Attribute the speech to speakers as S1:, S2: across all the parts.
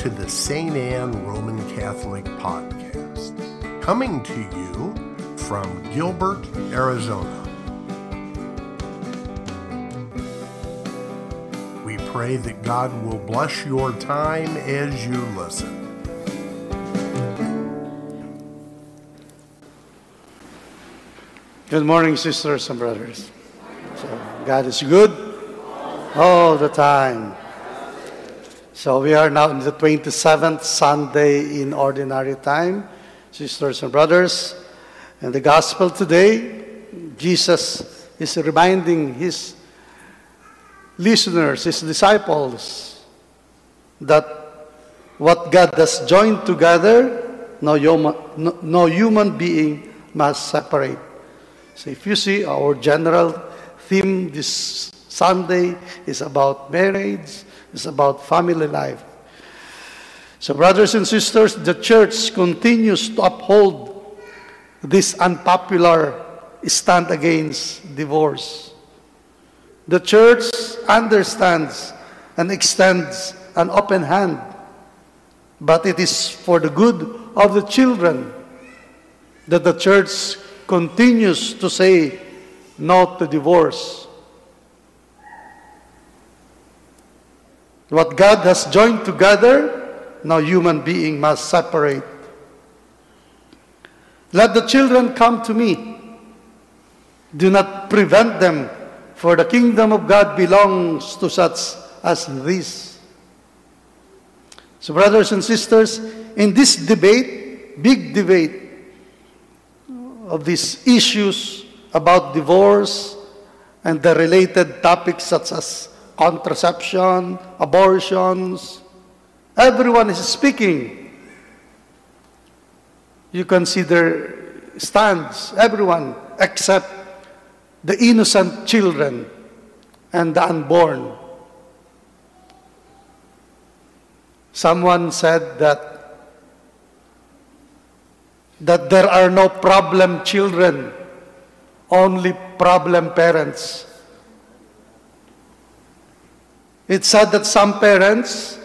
S1: to the St. Anne Roman Catholic Podcast, coming to you from Gilbert, Arizona. We pray that God will bless your time as you listen.
S2: Good morning, sisters and brothers. So, God is good all the time. So, we are now in the 27th Sunday in Ordinary Time, sisters and brothers. And the Gospel today, Jesus is reminding his listeners, his disciples, that what God has joined together, no human, no, no human being must separate. So if you see our general theme this Sunday is about marriage, it's about family life. So brothers and sisters, the church continues to uphold this unpopular stand against divorce. The church understands and extends an open hand, but it is for the good of the children that the church continues to say no to divorce. What God has joined together, no human being must separate. Let the children come to me. Do not prevent them, for the kingdom of God belongs to such as these. So, brothers and sisters, in this debate, big debate, of these issues about divorce and the related topics such as contraception, abortions. Everyone is speaking. You consider stands, everyone except the innocent children and the unborn. Someone said that that there are no problem children, only problem parents. It's sad that some parents,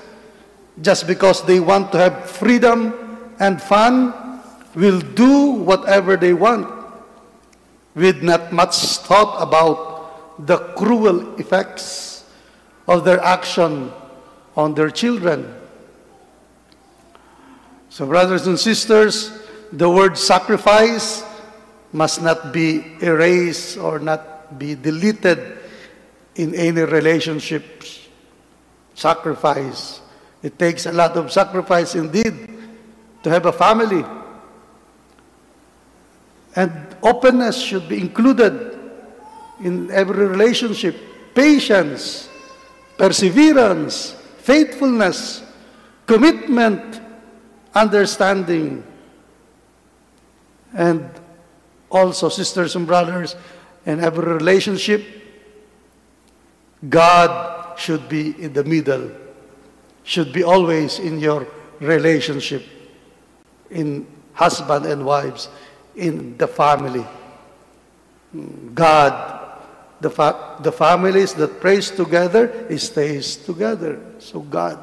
S2: just because they want to have freedom and fun, will do whatever they want with not much thought about the cruel effects of their action on their children. So, brothers and sisters, the word sacrifice must not be erased or not be deleted in any relationships. Sacrifice. It takes a lot of sacrifice indeed to have a family. And openness should be included in every relationship. Patience, perseverance, faithfulness, commitment, understanding, and also, sisters and brothers, in every relationship, God should be in the middle, should be always in your relationship, in husband and wives, in the family. God, the, fa- the families that prays together, it stays together. So God.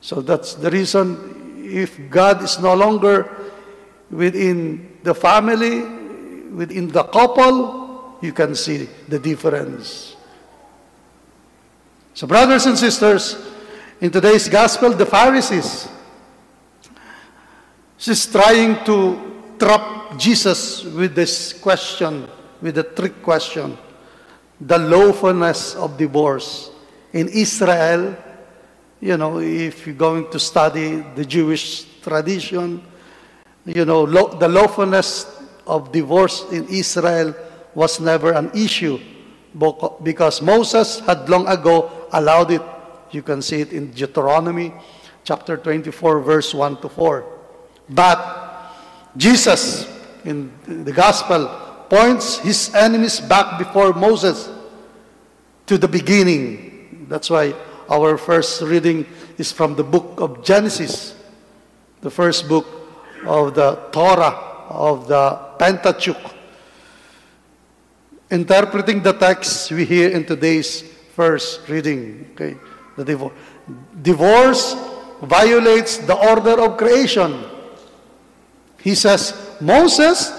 S2: So that's the reason if God is no longer within the family, within the couple, you can see the difference. So, brothers and sisters, in today's gospel, the Pharisees, she's trying to trap Jesus with this question, with a trick question the lawfulness of divorce. In Israel, you know, if you're going to study the Jewish tradition, you know, lo- the lawfulness of divorce in Israel was never an issue because Moses had long ago allowed it. You can see it in Deuteronomy chapter 24, verse 1 to 4. But Jesus, in the gospel, points his enemies back before Moses to the beginning. That's why our first reading is from the book of Genesis, the first book of the Torah, of the Pentateuch. Interpreting the text we hear in today's first reading, okay, the divorce. Divorce violates the order of creation. He says Moses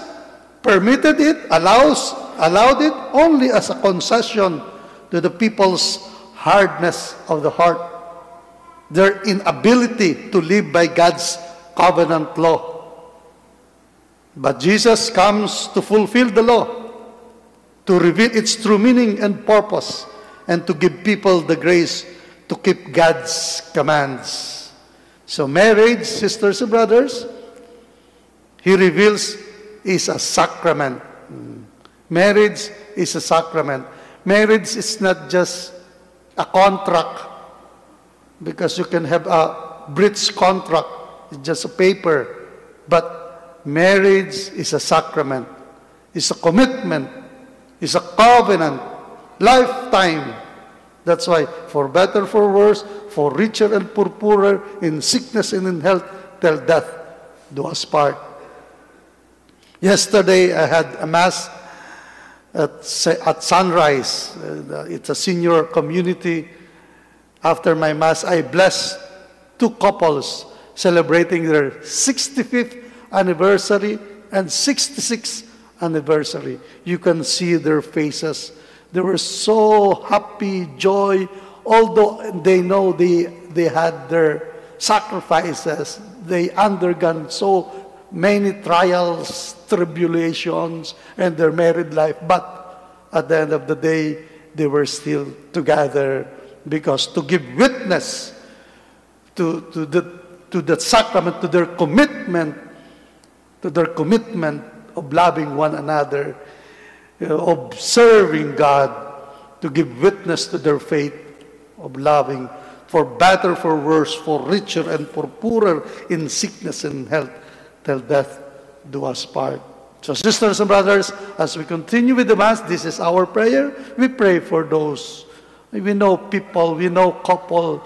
S2: permitted it, allows, allowed it only as a concession to the people's hardness of the heart, their inability to live by God's covenant law. But Jesus comes to fulfill the law, to reveal its true meaning and purpose, and to give people the grace to keep God's commands. So, marriage, sisters and brothers, He reveals is a sacrament. Marriage is a sacrament. Marriage is not just a contract because you can have a bridge contract, it's just a paper. But marriage is a sacrament, it's a commitment, it's a covenant, lifetime. That's why, for better, for worse, for richer and for poorer, in sickness and in health, till death do us part. Yesterday, I had a mass at, at sunrise. Uh, it's a senior community. After my mass, I blessed two couples celebrating their 65th anniversary and 66th anniversary. You can see their faces. They were so happy, joy, although they know they, they had their sacrifices. They undergone so many trials, tribulations, and their married life. But at the end of the day, they were still together because to give witness to, to, the, to the sacrament, to their commitment, to their commitment of loving one another, Uh, you know, of serving God, to give witness to their faith, of loving for better, for worse, for richer and for poorer in sickness and health till death do us part. So, sisters and brothers, as we continue with the Mass, this is our prayer. We pray for those. We know people, we know couple,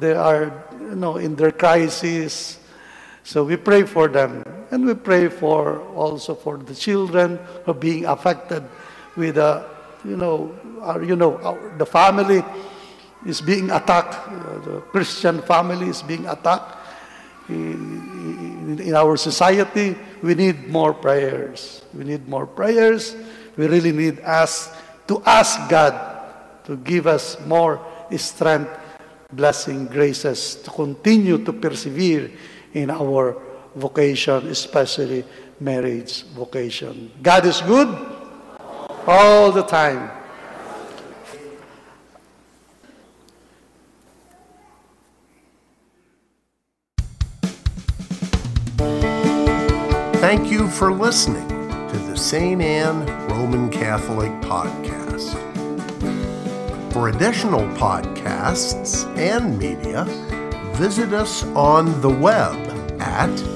S2: they are you know, in their crisis. So we pray for them. And we pray for also for the children who are being affected with, uh, you know, our, you know, our, the family is being attacked. Uh, the Christian family is being attacked in, in our society, we need more prayers. We need more prayers. We really need us to ask God to give us more strength, blessing, graces to continue to persevere in our vocation, especially marriage vocation. God is good all the time.
S1: Thank you for listening to the St. Anne Roman Catholic Podcast. For additional podcasts and media, visit us on the web at